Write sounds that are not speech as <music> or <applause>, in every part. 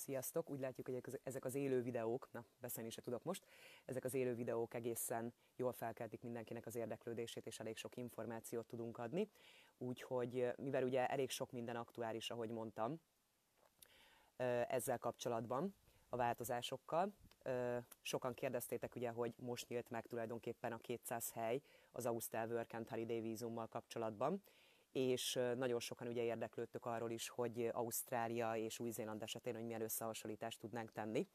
Sziasztok! Úgy látjuk, hogy ezek az élő videók, na beszélni se tudok most, ezek az élő videók egészen jól felkeltik mindenkinek az érdeklődését, és elég sok információt tudunk adni. Úgyhogy mivel ugye elég sok minden aktuális, ahogy mondtam, ezzel kapcsolatban, a változásokkal. Sokan kérdeztétek ugye, hogy most nyílt meg tulajdonképpen a 200 hely az Ausztrál Work and Holiday vízummal kapcsolatban és nagyon sokan ugye érdeklődtök arról is, hogy Ausztrália és Új-Zéland esetén, hogy milyen összehasonlítást tudnánk tenni,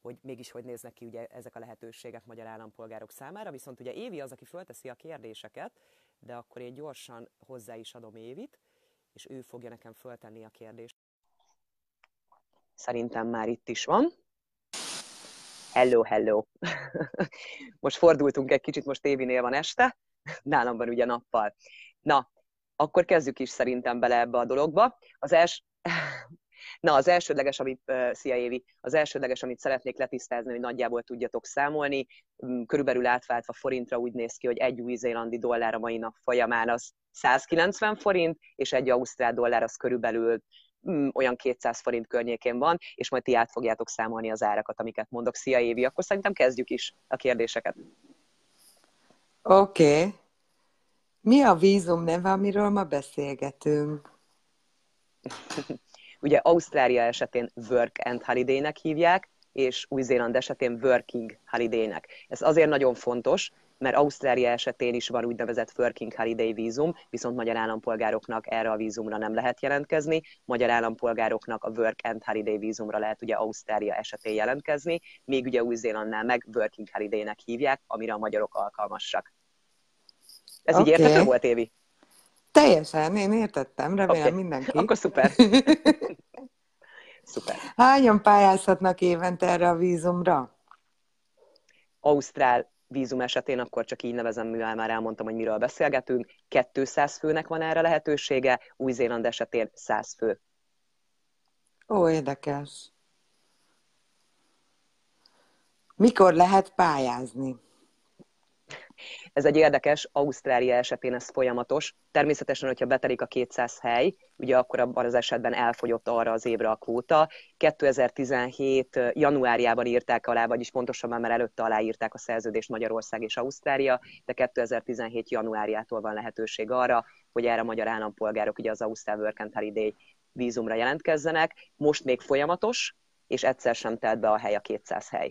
hogy mégis hogy néznek ki ugye ezek a lehetőségek magyar állampolgárok számára, viszont ugye Évi az, aki fölteszi a kérdéseket, de akkor én gyorsan hozzá is adom Évit, és ő fogja nekem föltenni a kérdést. Szerintem már itt is van. Hello, hello. <laughs> most fordultunk egy kicsit, most Évinél van este, nálam van ugye nappal. Na, akkor kezdjük is szerintem bele ebbe a dologba. Az els... <laughs> Na, az elsődleges, amit, szia Évi, az elsődleges, amit szeretnék letisztázni, hogy nagyjából tudjatok számolni, körülbelül átváltva forintra úgy néz ki, hogy egy új-zélandi dollár a mai nap folyamán az 190 forint, és egy ausztrál dollár az körülbelül olyan 200 forint környékén van, és majd ti át fogjátok számolni az árakat, amiket mondok. Szia Évi, akkor szerintem kezdjük is a kérdéseket. Oké. Okay. Mi a vízum neve, amiről ma beszélgetünk? <laughs> Ugye Ausztrália esetén Work and Holiday-nek hívják, és Új-Zéland esetén Working Holiday-nek. Ez azért nagyon fontos, mert Ausztrália esetén is van úgynevezett Working Holiday vízum, viszont magyar állampolgároknak erre a vízumra nem lehet jelentkezni. Magyar állampolgároknak a Work and Holiday vízumra lehet ugye Ausztrália esetén jelentkezni, még ugye Új-Zélandnál meg Working Holiday-nek hívják, amire a magyarok alkalmasak. Ez okay. így érthető volt, Évi? Teljesen, én értettem, remélem okay. mindenki. Akkor szuper. <laughs> szuper. Hányan pályázhatnak évente erre a vízumra? Ausztrál vízum esetén, akkor csak így nevezem, mivel már elmondtam, hogy miről beszélgetünk, 200 főnek van erre lehetősége, Új-Zéland esetén 100 fő. Ó, érdekes. Mikor lehet pályázni? Ez egy érdekes, Ausztrália esetén ez folyamatos. Természetesen, hogyha betelik a 200 hely, ugye akkor abban az esetben elfogyott arra az évre a kvóta. 2017 januárjában írták alá, vagyis pontosabban már előtte aláírták a szerződést Magyarország és Ausztrália, de 2017 januárjától van lehetőség arra, hogy erre a magyar állampolgárok ugye az Ausztrál Work and Holiday vízumra jelentkezzenek. Most még folyamatos, és egyszer sem telt be a hely a 200 hely.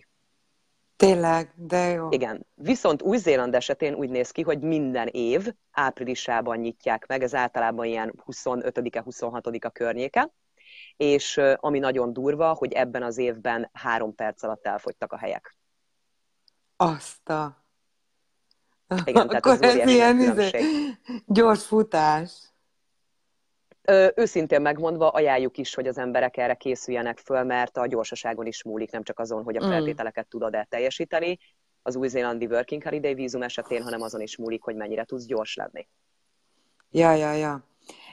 Tényleg, de jó. Igen. Viszont Új-Zéland esetén úgy néz ki, hogy minden év áprilisában nyitják meg, ez általában ilyen 25-e, 26-a környéke, és ami nagyon durva, hogy ebben az évben három perc alatt elfogytak a helyek. Azt a... Igen, tehát Akkor ez, ez ilyen izé, gyors futás. Őszintén megmondva ajánljuk is, hogy az emberek erre készüljenek föl, mert a gyorsaságon is múlik, nem csak azon, hogy a mm. feltételeket tudod-e teljesíteni az új-zélandi Working Holiday vízum esetén, hanem azon is múlik, hogy mennyire tudsz gyors lenni. Ja, ja, ja.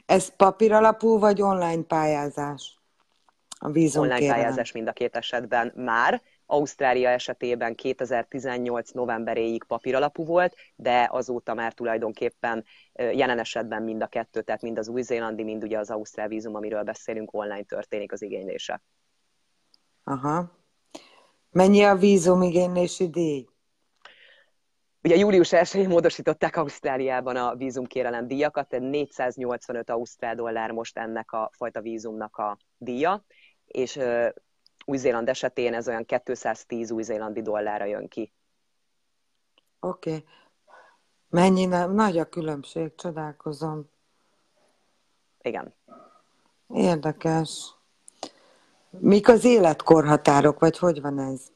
Ez papír alapú vagy online pályázás? A vízum Online kérelem. pályázás mind a két esetben már. Ausztrália esetében 2018 novemberéig papíralapú volt, de azóta már tulajdonképpen jelen esetben mind a kettő, tehát mind az új-zélandi, mind ugye az ausztrál vízum, amiről beszélünk, online történik az igénylése. Aha. Mennyi a vízum igénylési díj? Ugye július 1-én módosították Ausztráliában a vízumkérelem díjakat, tehát 485 ausztrál dollár most ennek a fajta vízumnak a díja, és új-Zéland esetén ez olyan 210 új-zélandi dollárra jön ki. Oké. Okay. Mennyi nem? Nagy a különbség, csodálkozom. Igen. Érdekes. Mik az életkorhatárok, vagy hogy van ez?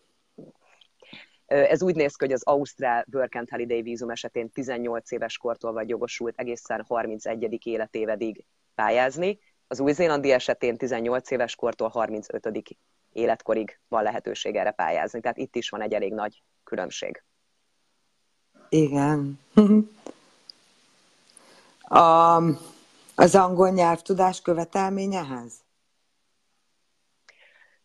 Ez úgy néz ki, hogy az Ausztrál Work and Holiday vízum esetén 18 éves kortól vagy jogosult egészen 31. életévedig pályázni. Az új-zélandi esetén 18 éves kortól 35 életkorig van lehetőség erre pályázni. Tehát itt is van egy elég nagy különbség. Igen. <laughs> A, az angol nyelvtudás követelményehez?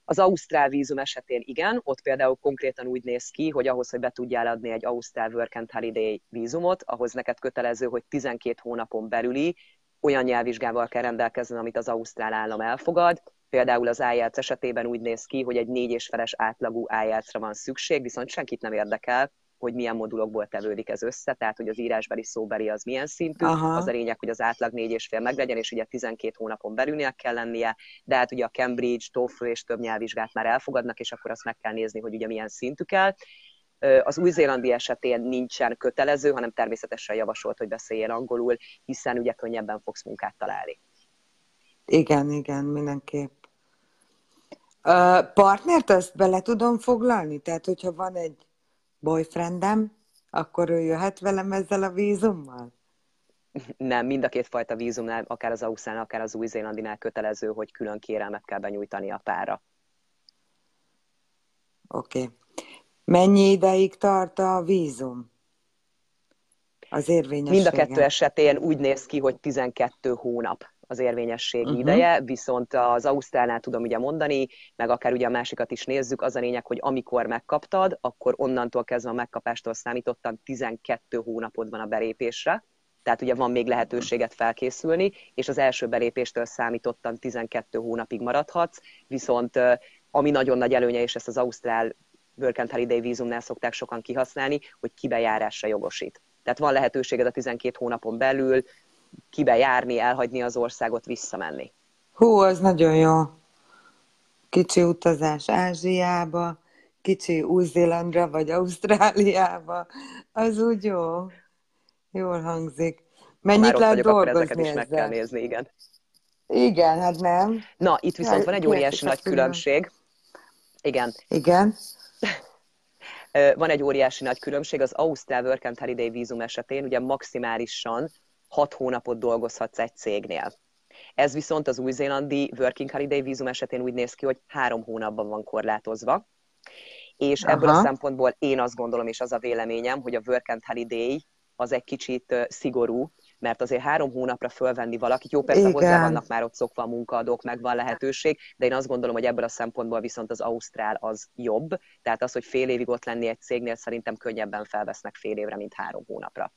Az Ausztrál vízum esetén igen, ott például konkrétan úgy néz ki, hogy ahhoz, hogy be tudjál adni egy Ausztrál Work and Holiday vízumot, ahhoz neked kötelező, hogy 12 hónapon belüli olyan nyelvvizsgával kell rendelkezni, amit az Ausztrál állam elfogad, Például az IELTS esetében úgy néz ki, hogy egy négy és feles átlagú IELTS-ra van szükség, viszont senkit nem érdekel, hogy milyen modulokból tevődik ez össze, tehát hogy az írásbeli szóbeli az milyen szintű, Aha. az a lényeg, hogy az átlag négy és fél meglegyen, és ugye 12 hónapon belülnek kell lennie, de hát ugye a Cambridge, TOEFL és több nyelvvizsgát már elfogadnak, és akkor azt meg kell nézni, hogy ugye milyen szintű kell. Az új-zélandi esetén nincsen kötelező, hanem természetesen javasolt, hogy beszéljél angolul, hiszen ugye könnyebben fogsz munkát találni. Igen, igen, mindenképp. A partnert azt bele tudom foglalni? Tehát, hogyha van egy boyfriendem, akkor ő jöhet velem ezzel a vízummal? Nem, mind a két fajta vízumnál, akár az ausztrál, akár az új-zélandinál kötelező, hogy külön kérelmet kell benyújtani a pára. Oké. Okay. Mennyi ideig tart a vízum? Az érvényessége? Mind a kettő esetén úgy néz ki, hogy 12 hónap az érvényességi uh-huh. ideje, viszont az Ausztrálnál tudom ugye mondani, meg akár ugye a másikat is nézzük, az a lényeg, hogy amikor megkaptad, akkor onnantól kezdve a megkapástól számítottan 12 hónapod van a belépésre, tehát ugye van még lehetőséget felkészülni, és az első belépéstől számítottan 12 hónapig maradhatsz, viszont ami nagyon nagy előnye, és ezt az Ausztrál Work and Holiday vízumnál szokták sokan kihasználni, hogy kibejárásra jogosít. Tehát van lehetőséged a 12 hónapon belül kibe járni, elhagyni az országot, visszamenni. Hú, az nagyon jó. Kicsi utazás Ázsiába, kicsi Új-Zélandra vagy Ausztráliába, az úgy jó. Jól hangzik. Mennyit lehet vagyok, dolgozni ezeket is meg kell nézni, igen. Igen, hát nem. Na, itt viszont hát, van egy óriási nagy különbség. Igen. Igen. <laughs> Van egy óriási nagy különbség. Az Ausztrál Work and Holiday vízum esetén ugye maximálisan hat hónapot dolgozhatsz egy cégnél. Ez viszont az új-zélandi Working Holiday vízum esetén úgy néz ki, hogy három hónapban van korlátozva. És Aha. ebből a szempontból én azt gondolom, és az a véleményem, hogy a Work and Holiday az egy kicsit szigorú, mert azért három hónapra fölvenni valakit, jó, persze Igen. hozzá vannak már ott szokva a munkaadók, meg van lehetőség, de én azt gondolom, hogy ebből a szempontból viszont az Ausztrál az jobb, tehát az, hogy fél évig ott lenni egy cégnél, szerintem könnyebben felvesznek fél évre, mint három hónapra.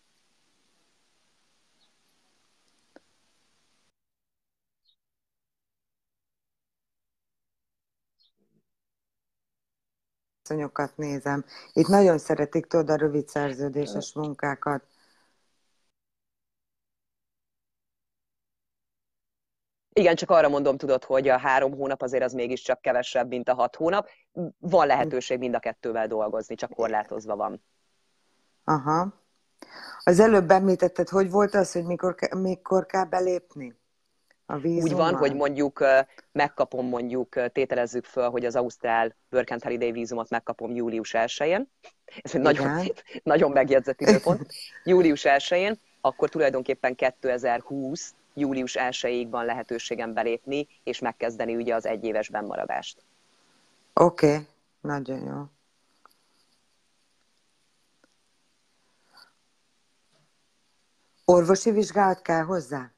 Asszonyokat nézem. Itt nagyon szeretik tudod a rövid szerződéses munkákat. Igen, csak arra mondom, tudod, hogy a három hónap azért az mégiscsak kevesebb, mint a hat hónap. Van lehetőség mind a kettővel dolgozni, csak korlátozva van. Aha. Az előbb említetted, hogy volt az, hogy mikor, mikor kell belépni? A Úgy van, hogy mondjuk megkapom mondjuk, tételezzük föl, hogy az Ausztrál Work and Holiday vízumot megkapom július 1-én. Ez egy nagyon, <laughs> nagyon megjegyzett időpont. Július 1-én, akkor tulajdonképpen 2020 július 1-ig van lehetőségem belépni, és megkezdeni ugye az egyéves bennmaradást. Oké, okay. nagyon jó. Orvosi vizsgálat kell hozzá?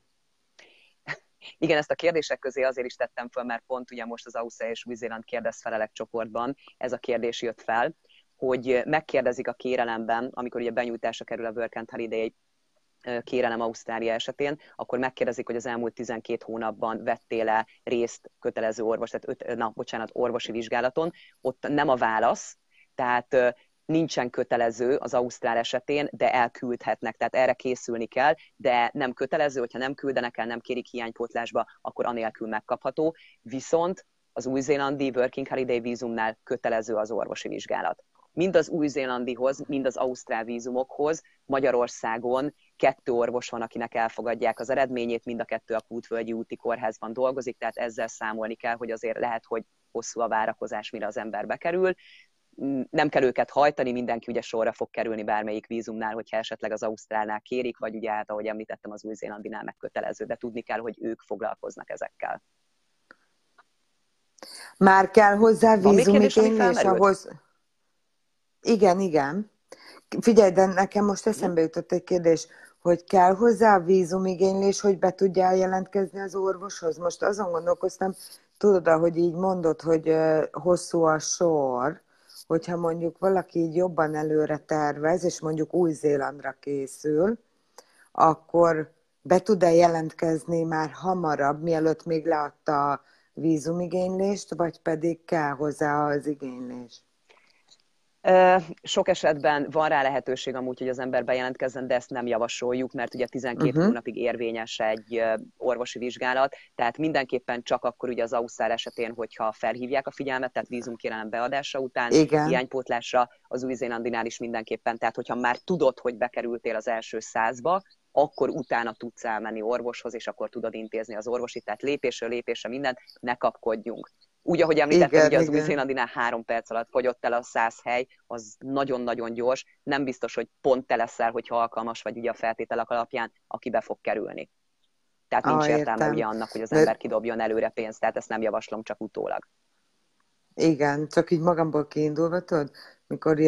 Igen, ezt a kérdések közé azért is tettem fel, mert pont ugye most az Ausztria és Új-Zéland kérdezfelelek csoportban ez a kérdés jött fel, hogy megkérdezik a kérelemben, amikor ugye benyújtásra kerül a Work and Holiday kérelem Ausztrália esetén, akkor megkérdezik, hogy az elmúlt 12 hónapban vettél-e részt kötelező orvos, tehát öt, na, bocsánat, orvosi vizsgálaton. Ott nem a válasz, tehát nincsen kötelező az Ausztrál esetén, de elküldhetnek, tehát erre készülni kell, de nem kötelező, hogyha nem küldenek el, nem kérik hiánypótlásba, akkor anélkül megkapható, viszont az új-zélandi Working Holiday vízumnál kötelező az orvosi vizsgálat. Mind az új-zélandihoz, mind az ausztrál vízumokhoz Magyarországon kettő orvos van, akinek elfogadják az eredményét, mind a kettő a Kútvölgyi úti kórházban dolgozik, tehát ezzel számolni kell, hogy azért lehet, hogy hosszú a várakozás, mire az ember bekerül nem kell őket hajtani, mindenki ugye sorra fog kerülni bármelyik vízumnál, hogyha esetleg az Ausztrálnál kérik, vagy ugye hát, ahogy említettem, az új-zélandinál megkötelező, de tudni kell, hogy ők foglalkoznak ezekkel. Már kell hozzá vízumigény, és ahhoz... Igen, igen. Figyelj, de nekem most eszembe jutott egy kérdés, hogy kell hozzá a vízumigénylés, hogy be tudjál jelentkezni az orvoshoz. Most azon gondolkoztam, tudod, ahogy így mondod, hogy hosszú a sor, hogyha mondjuk valaki így jobban előre tervez, és mondjuk Új-Zélandra készül, akkor be tud-e jelentkezni már hamarabb, mielőtt még leadta a vízumigénylést, vagy pedig kell hozzá az igénylés? Sok esetben van rá lehetőség amúgy, hogy az ember bejelentkezzen, de ezt nem javasoljuk, mert ugye 12 uh-huh. hónapig érvényes egy orvosi vizsgálat, tehát mindenképpen csak akkor ugye az ausztár esetén, hogyha felhívják a figyelmet, tehát vízumkérelem beadása után, Igen. hiánypótlásra, az új-zélandinál is mindenképpen, tehát hogyha már tudod, hogy bekerültél az első százba, akkor utána tudsz elmenni orvoshoz, és akkor tudod intézni az orvosit, tehát lépésről lépésre mindent, ne kapkodjunk. Úgy, ahogy említettem, igen, ugye az új-zélandinál három perc alatt fogyott el a száz hely, az nagyon-nagyon gyors, nem biztos, hogy pont te leszel, hogyha alkalmas vagy ugye a feltételek alapján, aki be fog kerülni. Tehát nincs ah, értelme ugye annak, hogy az ember kidobjon előre pénzt, tehát ezt nem javaslom csak utólag. Igen, csak így magamból kiindulva, tudod, mikor